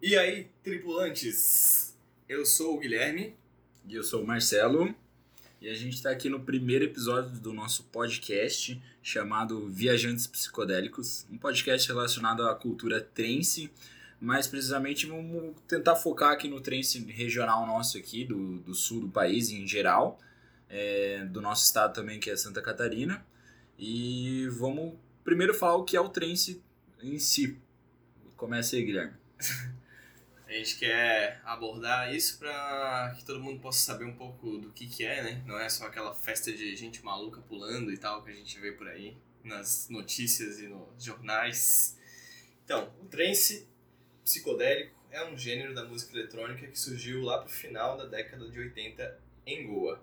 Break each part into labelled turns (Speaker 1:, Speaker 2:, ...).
Speaker 1: E aí, tripulantes? Eu sou o Guilherme.
Speaker 2: E eu sou o Marcelo. E a gente está aqui no primeiro episódio do nosso podcast chamado Viajantes Psicodélicos, um podcast relacionado à cultura trance. Mais precisamente, vamos tentar focar aqui no trance regional nosso aqui, do, do sul do país em geral, é, do nosso estado também, que é Santa Catarina. E vamos primeiro falar o que é o trance em si. Começa aí, Guilherme.
Speaker 1: A gente quer abordar isso para que todo mundo possa saber um pouco do que, que é, né? Não é só aquela festa de gente maluca pulando e tal que a gente vê por aí nas notícias e nos jornais. Então, o trance psicodélico é um gênero da música eletrônica que surgiu lá pro final da década de 80 em Goa.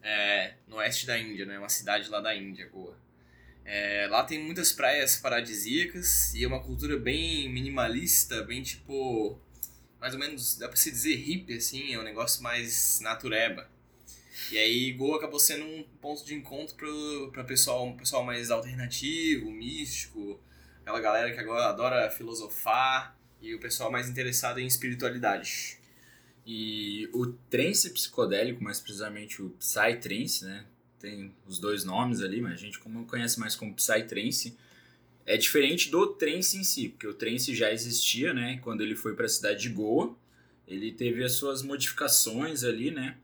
Speaker 1: É, no oeste da Índia, né? Uma cidade lá da Índia, Goa. É, lá tem muitas praias paradisíacas e é uma cultura bem minimalista, bem tipo mais ou menos, dá pra se dizer hippie, assim, é um negócio mais natureba. E aí Goa acabou sendo um ponto de encontro pro, pra pessoal, um pessoal mais alternativo, místico, aquela galera que agora adora filosofar e o pessoal mais interessado em espiritualidade.
Speaker 2: E o trance psicodélico, mais precisamente o psytrance, né? Tem os dois nomes ali, mas a gente como conhece mais como psytrance, é diferente do trance em si, porque o trance já existia, né? Quando ele foi para a cidade de Goa, ele teve as suas modificações ali, né?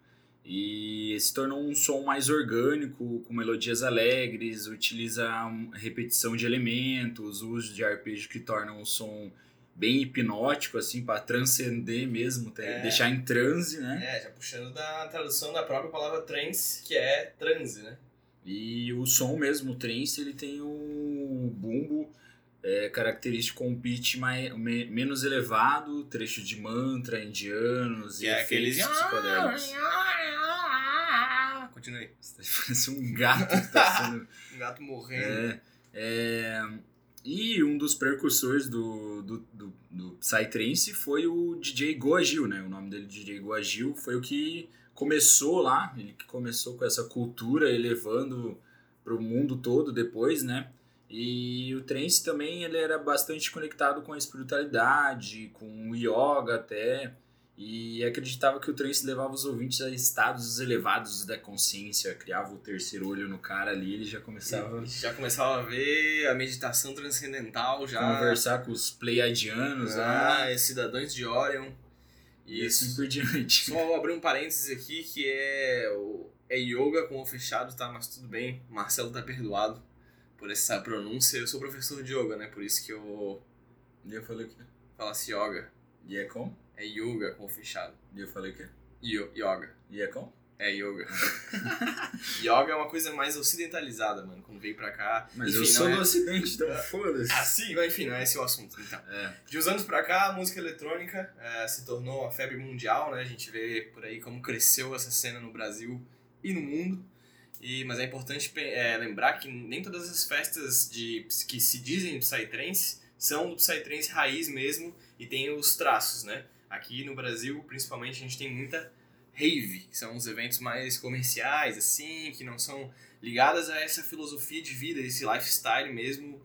Speaker 2: E se tornou um som mais orgânico, com melodias alegres, utiliza repetição de elementos, uso de arpejo que tornam o som bem hipnótico, assim, para transcender mesmo, é. deixar em transe, né?
Speaker 1: É, já puxando da tradução da própria palavra trance, que é transe, né?
Speaker 2: E o som mesmo, o trance, ele tem um bumbo é, característico com um pitch mais, me, menos elevado, trecho de mantra indianos
Speaker 1: e, e é aqueles psicodélicos. Continue.
Speaker 2: Parece um gato que tá sendo...
Speaker 1: um gato morrendo.
Speaker 2: É, é, e um dos precursores do, do, do, do Psytrance foi o DJ Goagil, né? O nome dele, DJ Goagil, foi o que começou lá, ele que começou com essa cultura elevando para o mundo todo depois, né? E o trance também ele era bastante conectado com a espiritualidade, com o yoga até, e acreditava que o trance levava os ouvintes a estados elevados da consciência, criava o terceiro olho no cara ali, ele já começava
Speaker 1: já começava a ver a meditação transcendental já
Speaker 2: conversar com os pleiadianos,
Speaker 1: ah, né? cidadãos de Orion.
Speaker 2: E assim por diante.
Speaker 1: Só abrir um parênteses aqui que é o é yoga com o fechado, tá? Mas tudo bem, Marcelo tá perdoado por essa pronúncia. Eu sou professor de yoga, né? Por isso que eu.
Speaker 2: E eu falei o quê?
Speaker 1: Fala-se yoga.
Speaker 2: E é com?
Speaker 1: É yoga com o fechado.
Speaker 2: E eu falei o quê?
Speaker 1: Yo yoga.
Speaker 2: E é com?
Speaker 1: É yoga. yoga é uma coisa mais ocidentalizada, mano, quando veio pra cá.
Speaker 2: Mas enfim, eu sou é... do ocidente, então foda-se.
Speaker 1: Ah, sim, mas enfim, não é esse o assunto, então.
Speaker 2: É.
Speaker 1: De uns anos pra cá, a música eletrônica é, se tornou uma febre mundial, né? A gente vê por aí como cresceu essa cena no Brasil e no mundo. E, mas é importante é, lembrar que nem todas as festas de, que se dizem Psytrance são do Psytrance raiz mesmo e tem os traços, né? Aqui no Brasil, principalmente, a gente tem muita rave, que são os eventos mais comerciais, assim, que não são ligadas a essa filosofia de vida, esse lifestyle mesmo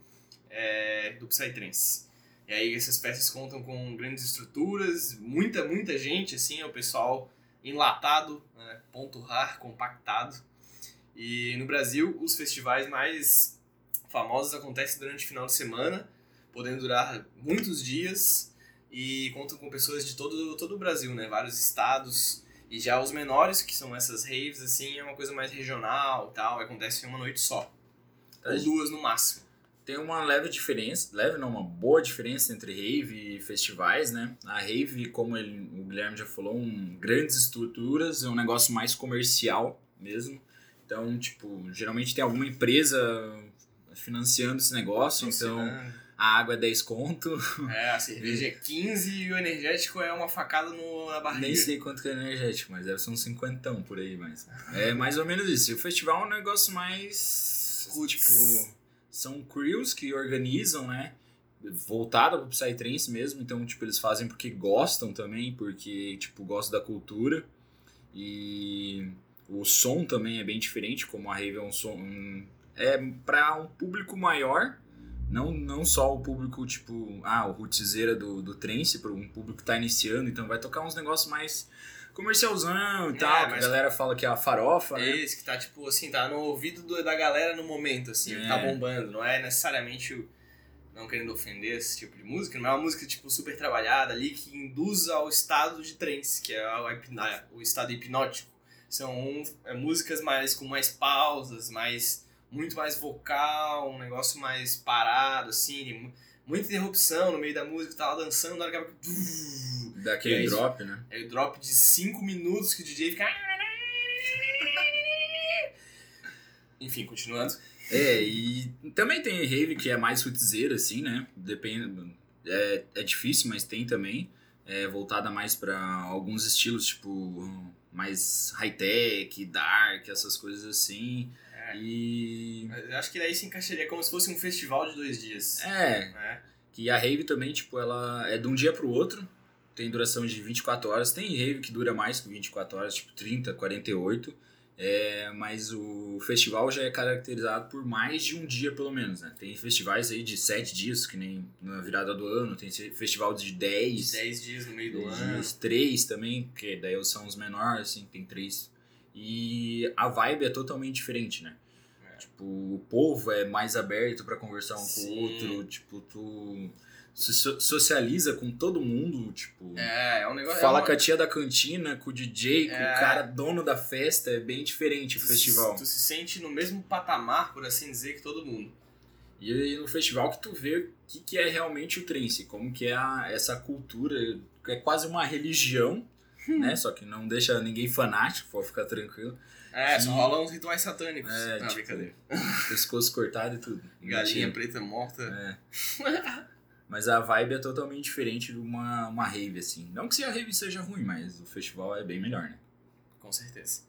Speaker 1: é, do Psytrance. E aí essas peças contam com grandes estruturas, muita, muita gente, assim, é o pessoal enlatado, né, ponto rar, compactado. E no Brasil, os festivais mais famosos acontecem durante o final de semana, podendo durar muitos dias e contam com pessoas de todo, todo o Brasil, né, vários estados, e já os menores, que são essas raves, assim, é uma coisa mais regional tal, acontece em uma noite só. Tá, ou duas no máximo.
Speaker 2: Tem uma leve diferença, leve não, uma boa diferença entre rave e festivais, né? A rave, como ele, o Guilherme já falou, um, grandes estruturas, é um negócio mais comercial mesmo. Então, tipo, geralmente tem alguma empresa financiando esse negócio, então a água é 10 conto.
Speaker 1: É, a cerveja é 15 e o energético é uma facada no, na barriga.
Speaker 2: Nem sei quanto que é energético, mas deve ser uns 50 por aí, mas. É mais ou menos isso. E o festival é um negócio mais. Tipo. São crews que organizam, né? Voltada pro Psytrance mesmo, então, tipo, eles fazem porque gostam também, porque, tipo, gostam da cultura. E o som também é bem diferente, como a Rave é um som. Um, é para um público maior, Não, não só o público, tipo, ah, o rootzeira do, do trance, para um público que tá iniciando, então vai tocar uns negócios mais comercialzão e
Speaker 1: É,
Speaker 2: tal, que a galera fala que é a farofa,
Speaker 1: É
Speaker 2: né?
Speaker 1: esse que tá, tipo, assim, tá no ouvido do- da galera no momento, assim, que
Speaker 2: É.
Speaker 1: tá bombando. Não é necessariamente o. Não querendo ofender esse tipo de música, não é uma música, tipo, super trabalhada ali que induz ao estado de trance, que é o, hipna- o estado hipnótico. São é, músicas mais com mais pausas, mais muito mais vocal, um negócio mais parado, assim, muita interrupção no meio da música, tá lá dançando, na hora que
Speaker 2: Daquele
Speaker 1: é
Speaker 2: drop, né?
Speaker 1: Aí o drop de 5 minutos que o DJ fica. Enfim, continuando.
Speaker 2: É, e também tem rave que é mais rootzeira, assim, né? Depende. É, é difícil, mas tem também. É voltada mais pra alguns estilos, tipo, mais high-tech, dark, essas coisas assim.
Speaker 1: É,
Speaker 2: E.
Speaker 1: eu acho que daí se encaixaria como se fosse um festival de dois dias.
Speaker 2: É,
Speaker 1: né?
Speaker 2: que a rave também, tipo, ela é de um dia pro outro. Tem duração de 24 horas. Tem rave que dura mais que 24 horas, tipo 30, 48. É, mas o festival já é caracterizado por mais de um dia, pelo menos, né? Tem festivais aí de 7 dias, que nem na virada do ano. Tem festival de 10,
Speaker 1: 10 dias no meio do
Speaker 2: 10
Speaker 1: ano.
Speaker 2: dias, 3 também, que daí são os menores, assim, tem 3. E a vibe é totalmente diferente, né?
Speaker 1: É.
Speaker 2: Tipo, o povo é mais aberto pra conversar um com
Speaker 1: Sim.
Speaker 2: o outro, tipo, tu so- socializa com todo mundo, tipo,
Speaker 1: É, é um negócio.
Speaker 2: fala
Speaker 1: é uma-
Speaker 2: com a tia da cantina, com o DJ, com
Speaker 1: É.
Speaker 2: o cara dono da festa, é bem diferente o
Speaker 1: tu
Speaker 2: festival.
Speaker 1: Se, tu se sente no mesmo patamar, por assim dizer, que todo mundo.
Speaker 2: E aí no festival que tu vê o que, que é realmente o trance, como que é a- essa cultura, que é quase uma religião,
Speaker 1: Hum.
Speaker 2: né? Só que não deixa ninguém fanático, pode ficar tranquilo.
Speaker 1: É, só
Speaker 2: E-
Speaker 1: rola uns rituais satânicos.
Speaker 2: É,
Speaker 1: Não,
Speaker 2: tipo,
Speaker 1: brincadeira.
Speaker 2: Pescoço cortado e tudo.
Speaker 1: Galinha preta morta.
Speaker 2: É. Mas a vibe é totalmente diferente de uma, uma rave, assim. Não que a rave seja ruim, mas o festival é bem melhor, né?
Speaker 1: Com certeza.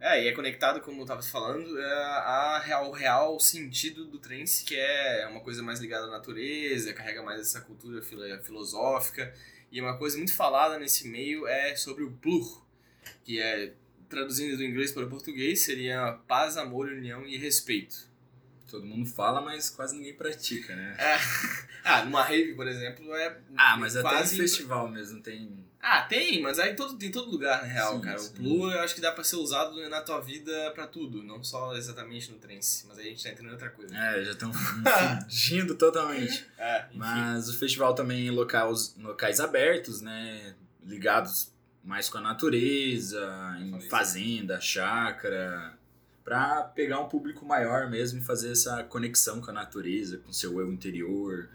Speaker 1: É, e é conectado, como eu tava falando, é, a real, real sentido do trance, que é uma coisa mais ligada à natureza, carrega mais essa cultura filo- filosófica. E uma coisa muito falada nesse meio é sobre o plur, que é, traduzindo do inglês para o português, seria paz, amor, união e respeito.
Speaker 2: Todo mundo fala, mas quase ninguém pratica, né?
Speaker 1: É. Ah, numa rave, por exemplo, é
Speaker 2: Ah, mas até
Speaker 1: quase...
Speaker 2: no festival mesmo tem...
Speaker 1: Ah, tem, mas aí todo, tem todo lugar, na real,
Speaker 2: Sim,
Speaker 1: cara.
Speaker 2: sim.
Speaker 1: O Plur eu acho que dá pra ser usado na tua vida pra tudo, não só exatamente no trance. Mas aí a gente tá entrando em outra coisa.
Speaker 2: É, já estão fugindo totalmente.
Speaker 1: É.
Speaker 2: Mas o festival também em locais, locais abertos, né? Ligados mais com a natureza, em fazenda, chácara, pra pegar um público maior mesmo e fazer essa conexão com a natureza, com seu eu interior,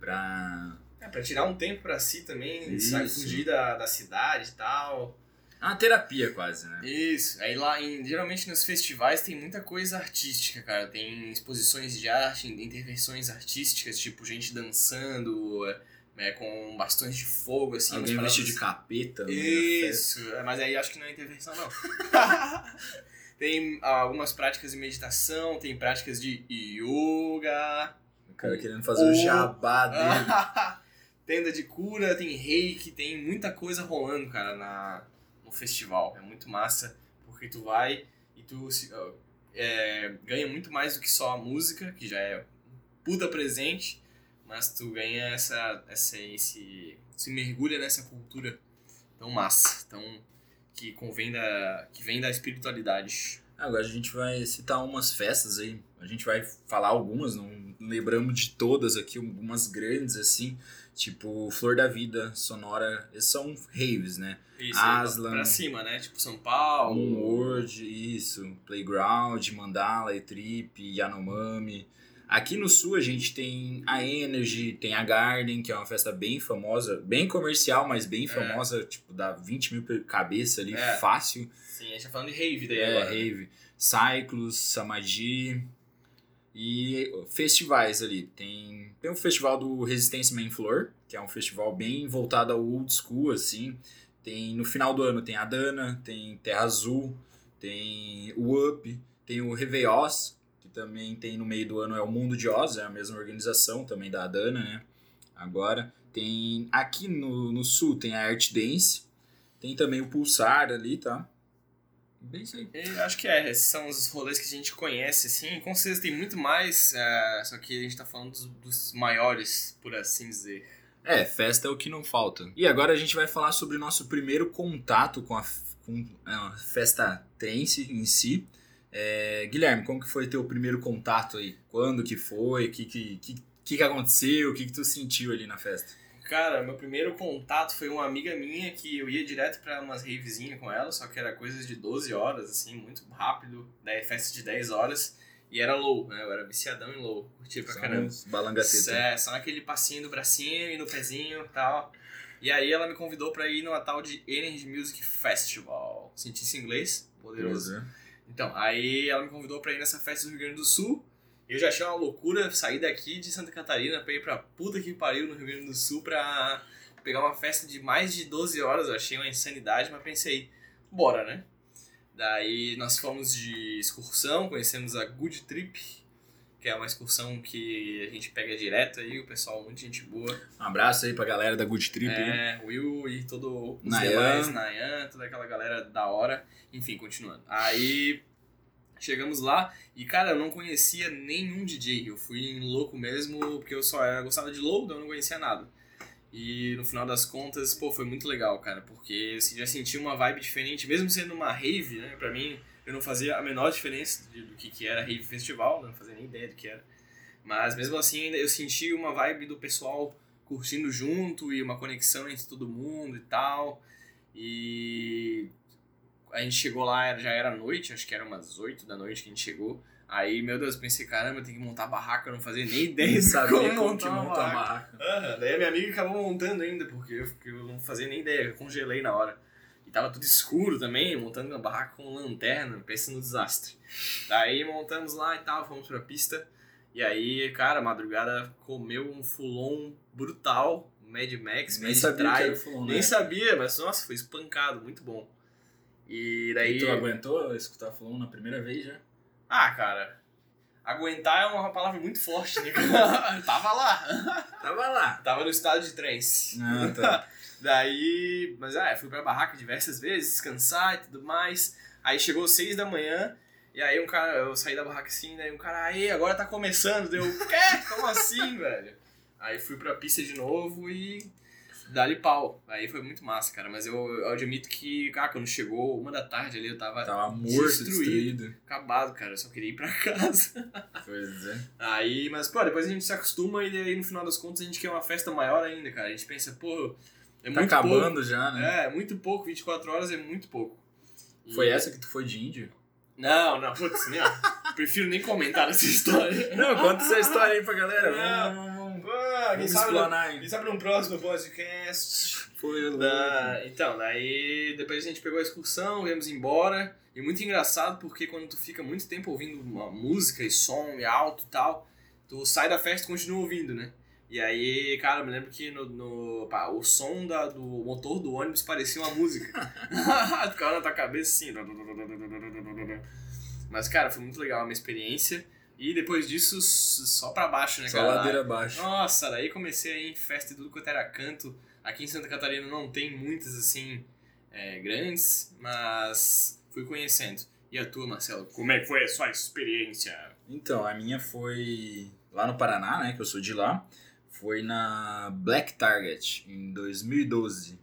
Speaker 2: pra.
Speaker 1: É, pra tirar um tempo pra si também, sabe, fugir da, da cidade e tal.
Speaker 2: É uma terapia quase, né?
Speaker 1: Isso. Aí lá, em, geralmente nos festivais tem muita coisa artística, cara. Tem exposições de arte, intervenções artísticas, tipo gente dançando, é, com bastões de fogo, assim.
Speaker 2: Alguém
Speaker 1: umas
Speaker 2: vestido de
Speaker 1: paradas-
Speaker 2: capeta. da
Speaker 1: Isso, é, mas aí acho que não é intervenção, não. tem ah, algumas práticas de meditação, tem práticas de yoga.
Speaker 2: O cara querendo fazer o
Speaker 1: O-
Speaker 2: jabá dele.
Speaker 1: tenda de cura, tem reiki, tem muita coisa rolando, cara, na, no festival. É muito massa, porque tu vai e tu ó, é, ganha muito mais do que só a música, que já é puta presente, mas tu ganha essa, essa esse, se mergulha nessa cultura tão massa, tão que convém da que vem da espiritualidade.
Speaker 2: Agora a gente vai citar umas festas aí. A gente vai falar algumas, não lembramos de todas aqui, algumas grandes assim, tipo Flor da Vida, Sonora, esses são raves, né?
Speaker 1: Isso,
Speaker 2: Aslan.
Speaker 1: pra cima, né? Tipo São Paulo.
Speaker 2: Moonward, isso, Playground, Mandala, E-Trip, Yanomami. Aqui no sul a gente tem a Energy, tem a Garden, que é uma festa bem famosa, bem comercial, mas bem
Speaker 1: É.
Speaker 2: famosa, tipo, dá 20 mil por cabeça ali,
Speaker 1: É.
Speaker 2: fácil.
Speaker 1: Sim, a gente tá falando de rave daí
Speaker 2: É,
Speaker 1: agora. né?
Speaker 2: rave. Cyclos, Samadhi e festivais ali. Tem, tem o festival do Resistência Main Flor, que é um festival bem voltado ao old school, assim. Tem, no final do ano tem a Dana, tem Terra Azul, tem o Up, tem o Reveillós, que também tem no meio do ano é o Mundo de Oz, é a mesma organização também da Dana, né? Agora tem aqui no, no sul tem a Art Dance, tem também o Pulsar ali, tá? Bem isso aí.
Speaker 1: Eu acho que é, esses são os rolês que a gente conhece, assim. Com certeza tem muito mais, é, só que a gente tá falando dos, dos maiores, por assim dizer.
Speaker 2: É, festa é o que não falta. E agora a gente vai falar sobre o nosso primeiro contato com a, com a festa trance em si. É, Guilherme, como que foi teu primeiro contato aí? Quando que foi? O que que, que, que, que aconteceu? O que que tu sentiu ali na festa?
Speaker 1: Cara, meu primeiro contato foi uma amiga minha que eu ia direto pra umas ravezinhas com ela, só que era coisas de 12 horas, assim, muito rápido, daí festa de 10 horas, e era low, né? Eu era viciadão em low, curtia pra caramba.
Speaker 2: Balangateta.
Speaker 1: É, só naquele passinho do bracinho e no pezinho e tal. E aí ela me convidou pra ir numa tal de Energy Music Festival. Sentisse inglês? Poderoso. Então, aí ela me convidou pra ir nessa festa do Rio Grande do Sul. Eu já achei uma loucura sair daqui de Santa Catarina pra ir pra puta que pariu no Rio Grande do Sul pra pegar uma festa de mais de 12 horas. Eu achei uma insanidade, mas pensei, bora, né? Daí nós fomos de excursão, conhecemos a Good Trip, que é uma excursão que a gente pega direto aí, o pessoal, muita gente boa.
Speaker 2: Um abraço aí pra galera da Good Trip. aí.
Speaker 1: É, Will e todo os
Speaker 2: Nayan.
Speaker 1: demais, Nayan, toda aquela galera da hora. Enfim, continuando. Aí chegamos lá e, cara, eu não conhecia nenhum DJ. Eu fui em louco mesmo, porque eu só era, gostava de low, então eu não conhecia nada. E no final das contas, pô, foi muito legal, cara, porque você já sentia uma vibe diferente, mesmo sendo uma rave, né? Pra mim, eu não fazia a menor diferença de- do que, que era rave festival, eu não fazia nem ideia do que era. Mas mesmo assim, ainda eu senti uma vibe do pessoal curtindo junto e uma conexão entre todo mundo e tal. E a gente chegou lá, já era noite, acho que era umas 8 da noite que a gente chegou. Aí, meu Deus, pensei, caramba, tem que montar barraca, eu não fazia nem ideia
Speaker 2: Nem
Speaker 1: de como
Speaker 2: como que
Speaker 1: montar uma
Speaker 2: monta uma
Speaker 1: barraca.
Speaker 2: barraca.
Speaker 1: Aham, daí a minha amiga acabou montando ainda, porque eu, porque eu não fazia nem ideia, eu congelei na hora. E tava tudo escuro também, montando uma barraca com lanterna, pensando no desastre. Daí montamos lá e tal, fomos pra pista. E aí, cara, a madrugada comeu um fulon brutal, Mad Max,
Speaker 2: Nem
Speaker 1: Mad
Speaker 2: sabia
Speaker 1: Drive.
Speaker 2: fulon, né?
Speaker 1: Nem sabia, mas nossa, foi espancado, muito bom. E daí.
Speaker 2: E tu aguentou escutar Fulon na primeira vez já?
Speaker 1: Ah, cara. Aguentar é uma palavra muito forte, né? Tava lá.
Speaker 2: Tava lá.
Speaker 1: Tava no estado de trance.
Speaker 2: Ah, tá.
Speaker 1: Daí, mas é, fui pra barraca diversas vezes, descansar e tudo mais. Aí chegou seis da manhã, e aí um cara, eu saí da barraca assim, daí um cara, aí, agora tá começando. Deu, quê? Como assim, velho? Aí fui pra pista de novo e dali pau. Aí foi muito massa, cara. Mas eu, eu admito que, cara, quando chegou uma da tarde ali, eu tava
Speaker 2: Tava morto,
Speaker 1: Destruído.
Speaker 2: destruído.
Speaker 1: acabado, cara. Eu só queria ir pra casa.
Speaker 2: Pois é.
Speaker 1: Aí, mas, pô, depois a gente se acostuma e daí no final das contas a gente quer uma festa maior ainda, cara. A gente pensa, pô, é
Speaker 2: Tá acabando já,
Speaker 1: pouco.
Speaker 2: né?
Speaker 1: É, muito pouco, 24 horas é muito pouco. E-
Speaker 2: Foi essa que tu foi de índio?
Speaker 1: Não, não, putz, não. Prefiro nem comentar essa história.
Speaker 2: Não, conta essa história aí pra galera.
Speaker 1: Não. Ah, quem sabe, quem sabe num próximo podcast.
Speaker 2: Foi.
Speaker 1: Da- Então, daí depois a gente pegou a excursão, viemos embora. E muito engraçado porque quando tu fica muito tempo ouvindo uma música e som e alto e tal, tu sai da festa e continua ouvindo, né? E aí, cara, eu me lembro que no, no- pá, o som da, do motor do ônibus parecia uma música. Ficava na tua cabeça assim. Mas, cara, foi muito legal a minha experiência. E depois disso, só pra baixo, né,
Speaker 2: Só
Speaker 1: cara?
Speaker 2: ladeira abaixo.
Speaker 1: Nossa, daí comecei a ir em festa e tudo quanto era canto. Aqui em Santa Catarina não tem muitas assim é, grandes, mas fui conhecendo. E a tua, Marcelo? Como é que foi a sua experiência?
Speaker 2: Então, a minha foi lá no Paraná, né? Que eu sou de lá. Foi na Black Target, em 2012.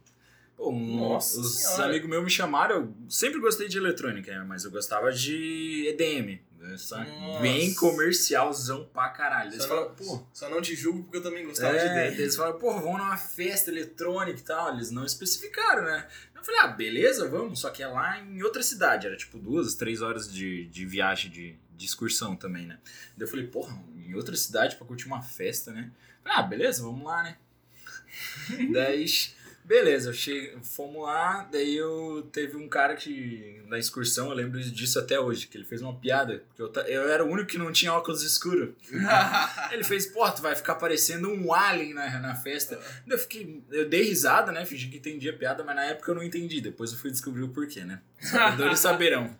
Speaker 2: Pô, um-
Speaker 1: Nossa
Speaker 2: os
Speaker 1: Senhora.
Speaker 2: amigos meus me chamaram. Eu sempre gostei de eletrônica, né, mas eu gostava de EDM. Né, sabe?
Speaker 1: Nossa.
Speaker 2: Bem comercialzão pra caralho. Eles
Speaker 1: Só
Speaker 2: falaram,
Speaker 1: não,
Speaker 2: pô.
Speaker 1: só não te julgo porque eu também gostava de
Speaker 2: É,
Speaker 1: ideia.
Speaker 2: eles falaram, pô, vamos numa festa eletrônica e tal. Eles não especificaram, né? Eu falei, ah, beleza, vamos. Só que é lá em outra cidade. Era tipo duas, três horas de, de viagem, de, de excursão também, né? Daí eu falei, porra, em outra cidade pra curtir uma festa, né? Falei, ah, beleza, vamos lá, né? daí, beleza, eu cheguei, fomos lá. Daí eu teve um cara que, na excursão, eu lembro disso até hoje, que ele fez uma piada. Porque eu, eu era o único que não tinha óculos escuros. Ele fez, pô, tu vai ficar parecendo um alien na, na festa. Eu fiquei, eu dei risada, né? Fingi que entendi a piada, mas na época eu não entendi. Depois eu fui descobrir o porquê, né? Sabedores saberão.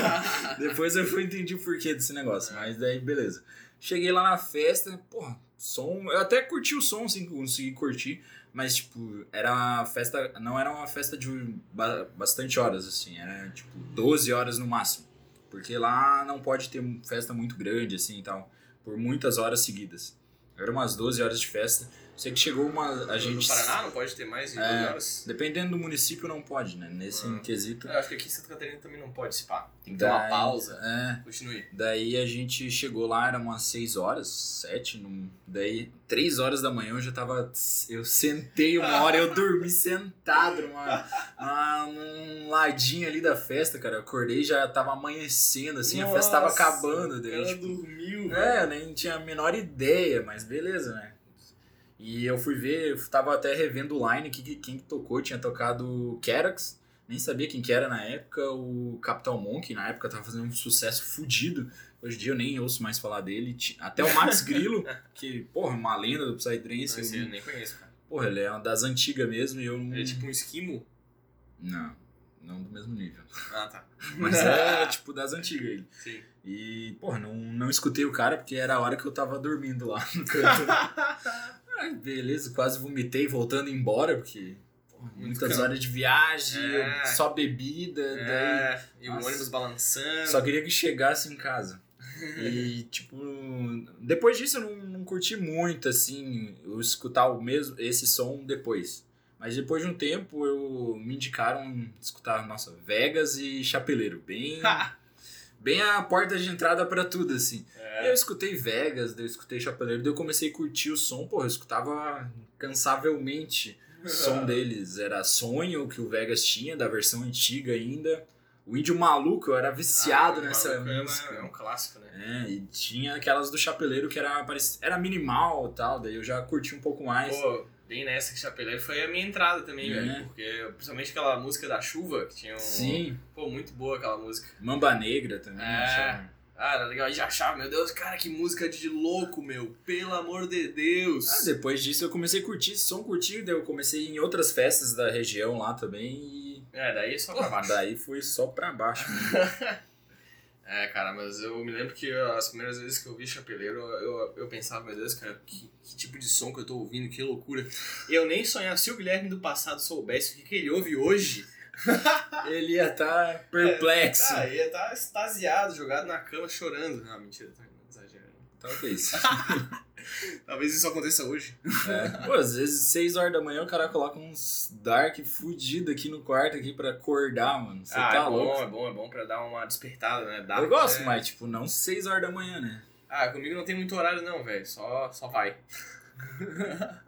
Speaker 2: Depois eu fui entendi o porquê desse negócio, mas daí beleza. Cheguei lá na festa, porra, som. Eu até curti o som, assim, consegui curtir. Mas, tipo, era uma festa. Não era uma festa de ba- bastante horas, assim. Era, tipo, 12 horas no máximo. Porque lá não pode ter festa muito grande, assim e tal. Por muitas horas seguidas. Era umas 12 horas de festa. Sei que chegou uma. A gente.
Speaker 1: No Paraná não pode ter mais de
Speaker 2: É.
Speaker 1: 12 horas?
Speaker 2: Dependendo do município, não pode, né? Nesse
Speaker 1: Ah.
Speaker 2: quesito.
Speaker 1: Eu acho que aqui em Santa Catarina também não pode se pá. Tem que ter uma
Speaker 2: Daí-
Speaker 1: pausa.
Speaker 2: É.
Speaker 1: Continue.
Speaker 2: Daí a gente chegou lá, era umas 6 horas, 7, num... daí 3 horas da manhã eu já tava. Eu sentei uma hora, eu dormi sentado numa, numa- num ladinho ali da festa, cara. Eu acordei já tava amanhecendo, assim, a festa tava
Speaker 1: Nossa,
Speaker 2: acabando. Daí,
Speaker 1: cara
Speaker 2: tipo,
Speaker 1: dormiu,
Speaker 2: é,
Speaker 1: velho.
Speaker 2: eu nem tinha a menor ideia, mas beleza, né? E eu fui ver, eu tava até revendo o line, que, quem que tocou, tinha tocado Kerax, nem sabia quem que era na época, o Capital Monk, na época tava fazendo um sucesso fudido. Hoje em dia eu nem ouço mais falar dele. Até o Max Grillo, que, porra, uma lenda do Psytrance. Eu-
Speaker 1: eu nem conheço, cara.
Speaker 2: Porra, ele é uma das antigas mesmo e eu não...
Speaker 1: Ele é tipo um esquimo?
Speaker 2: Não, não do mesmo nível.
Speaker 1: Ah, tá.
Speaker 2: Mas é, tipo, das antigas ele.
Speaker 1: Sim.
Speaker 2: E, porra, não, não escutei o cara porque era a hora que eu tava dormindo lá no canto. Ah, beleza, quase vomitei voltando embora, porque
Speaker 1: Muito
Speaker 2: muitas horas de viagem,
Speaker 1: É.
Speaker 2: só bebida,
Speaker 1: É, e o
Speaker 2: Nossa.
Speaker 1: ônibus balançando.
Speaker 2: daí só queria que chegasse em casa. E, tipo, depois disso eu não, não curti muito, assim, eu escutar o mesmo, esse som depois. Mas depois de um tempo eu me indicaram escutar, nossa, Vegas e Chapeleiro, bem, bem a porta de entrada pra tudo, assim.
Speaker 1: É.
Speaker 2: Eu escutei Vegas, daí eu escutei Chapeleiro, daí eu comecei a curtir o som, porra, eu escutava cansavelmente o som deles. Era Sonho, que o Vegas tinha, da versão antiga ainda. O Índio Maluco, eu era viciado
Speaker 1: Ah,
Speaker 2: nessa
Speaker 1: é
Speaker 2: música.
Speaker 1: É um clássico, né?
Speaker 2: É, e tinha aquelas do Chapeleiro que era, era minimal e tal, daí eu já curti um pouco mais.
Speaker 1: Pô, bem nessa que Chapeleiro foi a minha entrada também,
Speaker 2: É.
Speaker 1: velho. Porque, principalmente aquela música da chuva, que tinha um...
Speaker 2: Sim,
Speaker 1: Pô, muito boa aquela música.
Speaker 2: Mamba Negra também.
Speaker 1: É.
Speaker 2: achava.
Speaker 1: Ah, era legal. E já achava, meu Deus, cara, que música de louco, meu. Pelo amor de Deus.
Speaker 2: Ah, depois disso eu comecei a curtir esse som, curtir, daí eu comecei em outras festas da região lá também e
Speaker 1: É, daí é só pra baixo.
Speaker 2: daí foi só pra baixo.
Speaker 1: É, cara, mas eu me lembro que as primeiras vezes que eu vi Chapeleiro, eu, eu, eu pensava, meu Deus, cara, que, que tipo de som que eu tô ouvindo, que loucura. Eu nem sonhava, se o Guilherme do passado soubesse o que, que ele ouve hoje,
Speaker 2: Ele ia estar perplexo.
Speaker 1: ah, ia estar extasiado, jogado na cama, chorando. Não, mentira, tô exagerando.
Speaker 2: Talvez.
Speaker 1: Talvez isso aconteça hoje.
Speaker 2: É. Pô, às vezes, 6 horas da manhã, o cara coloca uns dark fudido aqui no quarto aqui pra acordar, mano. Você
Speaker 1: ah,
Speaker 2: tá
Speaker 1: é
Speaker 2: louco.
Speaker 1: bom, é bom, é bom pra dar uma despertada, né? Dark,
Speaker 2: eu gosto,
Speaker 1: é...
Speaker 2: mas tipo, não 6 horas da manhã, né?
Speaker 1: Ah, comigo não tem muito horário não, velho. Só, só vai.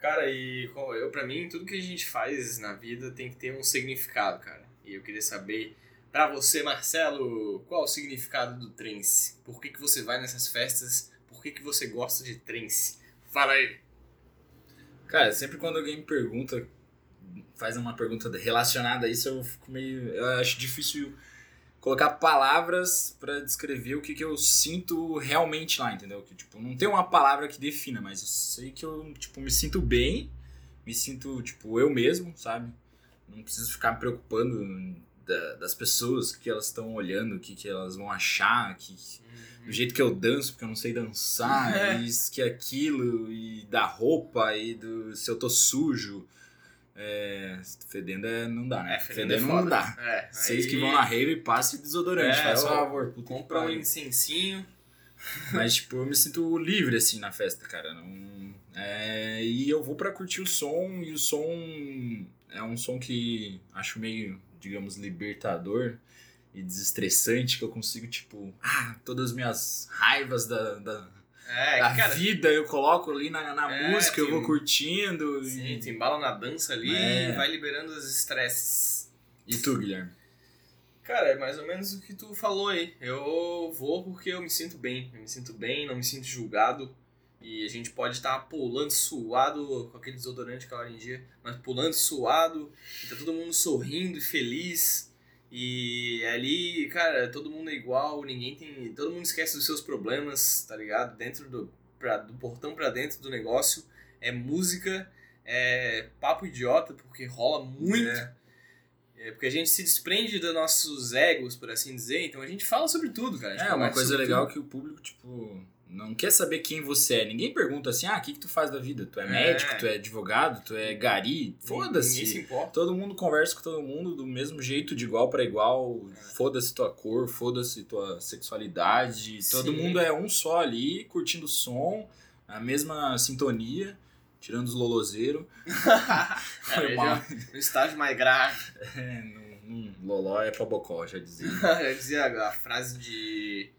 Speaker 1: cara, e eu, pra mim, tudo que a gente faz na vida tem que ter um significado, cara. E eu queria saber, pra você, Marcelo, qual o significado do trance? Por que, que você vai nessas festas? Por que, que você gosta de trance? Fala aí.
Speaker 2: Cara, sempre quando alguém me pergunta, faz uma pergunta relacionada a isso, eu fico meio. Eu acho difícil colocar palavras pra descrever o que, que eu sinto realmente lá, entendeu? Que, tipo, não tem uma palavra que defina, mas eu sei que eu, tipo, me sinto bem, me sinto, tipo, eu mesmo, sabe? Não preciso ficar me preocupando da- das pessoas, que elas estão olhando, o que, que elas vão achar, que, do jeito que eu danço, porque eu não sei dançar,
Speaker 1: É.
Speaker 2: e isso que aquilo, e da roupa, e do se eu tô sujo. É, fedendo é, não dá, né?
Speaker 1: É, fedendo é
Speaker 2: não dá.
Speaker 1: É,
Speaker 2: Vocês
Speaker 1: aí
Speaker 2: que vão na rave, passe desodorante,
Speaker 1: É,
Speaker 2: faz
Speaker 1: ó,
Speaker 2: favor. Puta
Speaker 1: Compra um incensinho.
Speaker 2: Mas, tipo, eu me sinto livre, assim, na festa, cara. Não, é, e eu vou pra curtir o som, e o som é um som que acho meio, digamos, libertador e desestressante, que eu consigo, tipo, ah, todas as minhas raivas da, da,
Speaker 1: É,
Speaker 2: da
Speaker 1: cara,
Speaker 2: vida eu coloco ali na, na
Speaker 1: É,
Speaker 2: música, eu
Speaker 1: tem-
Speaker 2: vou curtindo.
Speaker 1: sim,
Speaker 2: E,
Speaker 1: tu embala na dança ali
Speaker 2: É.
Speaker 1: e vai liberando os estresses.
Speaker 2: e tu, Guilherme?
Speaker 1: Cara, é mais ou menos o que tu falou aí. Eu vou porque eu me sinto bem. Eu me sinto bem, não me sinto julgado. E a gente pode estar pulando suado com aquele desodorante aquela hora em dia, mas pulando suado, e tá todo mundo sorrindo e feliz. E ali, cara, todo mundo é igual, ninguém tem. Todo mundo esquece dos seus problemas, tá ligado? Dentro do. Pra, do portão pra dentro do negócio. É música, é papo idiota, porque rola muito.
Speaker 2: É.
Speaker 1: É, porque a gente se desprende dos nossos egos, por assim dizer, então a gente fala sobre tudo, cara.
Speaker 2: É, uma coisa legal
Speaker 1: tudo.
Speaker 2: que o público, tipo, Não quer saber quem você é. Ninguém pergunta assim, ah, o que, que tu faz da vida? Tu é,
Speaker 1: É.
Speaker 2: médico, tu é advogado, tu é gari? Foda-se. Todo mundo conversa com todo mundo do mesmo jeito, de igual para igual. Foda-se tua cor, foda-se tua sexualidade. Todo
Speaker 1: Sim.
Speaker 2: mundo é um só ali, curtindo o som, a mesma sintonia, tirando os lolozeiros. Foi
Speaker 1: É,
Speaker 2: mal.
Speaker 1: já- no estágio mais grave.
Speaker 2: É, loló é pra bocó, já dizia.
Speaker 1: Eu dizia a frase de,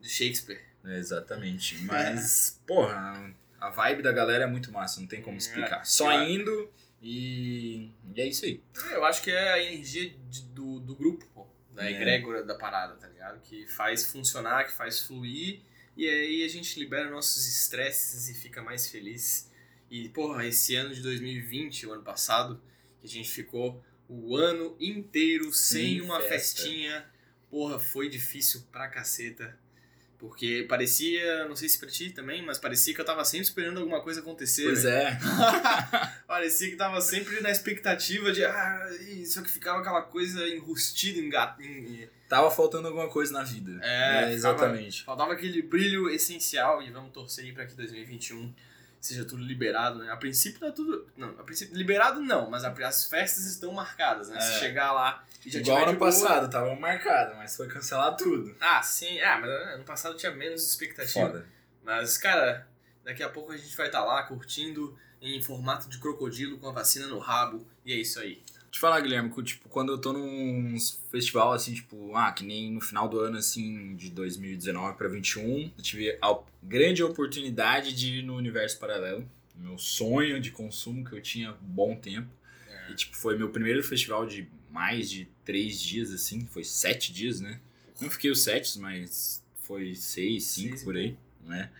Speaker 1: de Shakespeare.
Speaker 2: É, exatamente. Mas, porra, a vibe da galera é muito massa, não tem como
Speaker 1: É,
Speaker 2: explicar. Só
Speaker 1: eu-
Speaker 2: indo e, e é isso aí.
Speaker 1: Eu acho que é a energia de- do, do grupo, pô. Da
Speaker 2: É.
Speaker 1: egrégora da parada, tá ligado? Que faz funcionar, que faz fluir. E aí a gente libera nossos estresses e fica mais feliz. E, porra, esse ano de 2020, o ano passado, que a gente ficou o ano inteiro sem
Speaker 2: Sem
Speaker 1: uma
Speaker 2: festa.
Speaker 1: festinha. Porra, foi difícil pra caceta. Porque parecia, não sei se pra ti também, mas parecia que eu tava sempre esperando alguma coisa acontecer.
Speaker 2: Pois
Speaker 1: velho.
Speaker 2: é.
Speaker 1: Parecia que tava sempre na expectativa de. Ah, só que ficava aquela coisa enrustida, engat...
Speaker 2: Tava faltando alguma coisa na vida.
Speaker 1: É,
Speaker 2: exatamente.
Speaker 1: Faltava aquele brilho essencial e vamos torcer aí pra que 2021 seja tudo liberado, né? A princípio tá tudo. Não, a princípio. Liberado não, mas a- as festas estão marcadas, né? Se
Speaker 2: É.
Speaker 1: chegar lá e já
Speaker 2: Igual ano passado, tava marcado, mas foi cancelado tudo.
Speaker 1: Ah, sim. Ah, mas ano passado tinha menos expectativa.
Speaker 2: Foda.
Speaker 1: Mas, cara, daqui a pouco a gente vai estar lá curtindo em formato de crocodilo com a vacina no rabo. E é isso aí.
Speaker 2: Te falar, Guilherme, que, tipo, quando eu tô num festival, assim, tipo, ah, que nem no final do ano, assim, de 2019 pra 21, eu tive a grande oportunidade de ir no Universo Paralelo. Meu sonho de consumo que eu tinha bom tempo. E, tipo, foi meu primeiro festival de mais de três dias, assim. Foi sete dias, né? Não fiquei os sete, mas foi seis, cinco,
Speaker 1: Seis
Speaker 2: por aí, né?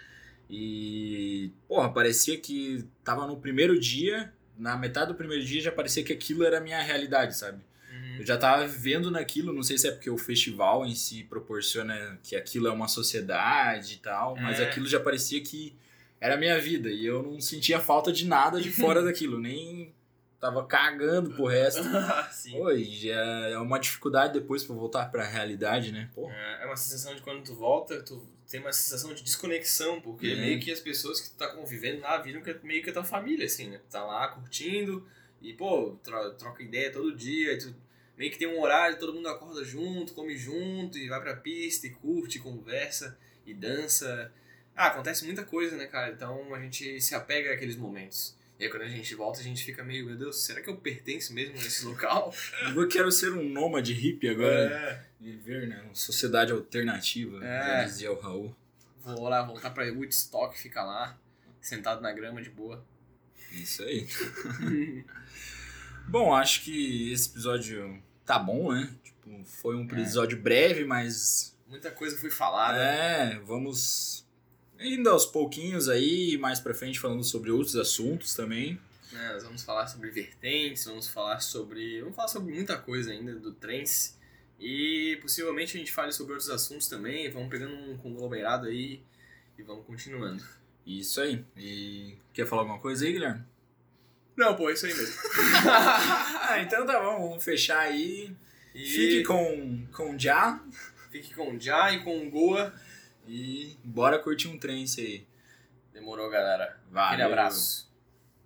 Speaker 2: E, porra, parecia que tava no primeiro dia, na metade do primeiro dia já parecia que aquilo era a minha realidade, sabe?
Speaker 1: Uhum.
Speaker 2: Eu já tava vivendo naquilo, não sei se é porque o festival em si proporciona que aquilo é uma sociedade e tal, mas
Speaker 1: É.
Speaker 2: aquilo já parecia que era a minha vida e eu não sentia falta de nada de fora daquilo, nem tava cagando pro resto.
Speaker 1: Sim.
Speaker 2: Já é uma dificuldade depois pra voltar pra realidade, né? Porra.
Speaker 1: É é uma sensação de quando tu volta, tu tem uma sensação de desconexão, porque
Speaker 2: É.
Speaker 1: meio que as pessoas que tu tá convivendo lá viram que é meio que a tua família, assim, né? Tu tá lá curtindo e, pô, tro- troca ideia todo dia, e tu meio que tem um horário, todo mundo acorda junto, come junto e vai pra pista e curte, conversa e dança. Ah, acontece muita coisa, né, cara? Então a gente se apega àqueles momentos. E aí quando a gente volta, a gente fica meio, meu Deus, será que eu pertenço mesmo a esse local?
Speaker 2: Eu quero ser um nômade hippie agora.
Speaker 1: É.
Speaker 2: Viver, né? Uma sociedade alternativa,
Speaker 1: É.
Speaker 2: já dizia o Raul.
Speaker 1: Vou lá, voltar pra Woodstock, ficar lá, sentado na grama de boa.
Speaker 2: Isso aí. Bom, acho que esse episódio tá bom, né? Tipo, foi um episódio breve, mas
Speaker 1: Muita coisa foi falada.
Speaker 2: é, vamos indo aos pouquinhos aí, mais pra frente falando sobre outros assuntos também.
Speaker 1: né? Nós vamos falar sobre vertentes, vamos falar sobre. Vamos falar sobre muita coisa ainda do trance. E possivelmente a gente fale sobre outros assuntos também. Vamos pegando um conglomerado aí e vamos continuando.
Speaker 2: Isso aí. E quer falar alguma coisa aí, Guilherme?
Speaker 1: Não, pô, é isso aí mesmo.
Speaker 2: ah, então tá bom, vamos fechar aí.
Speaker 1: E
Speaker 2: Fique com com Já
Speaker 1: fique com o Já e com o Goa.
Speaker 2: E bora curtir um trance aí.
Speaker 1: Demorou, galera.
Speaker 2: Valeu.
Speaker 1: Aquele abraço.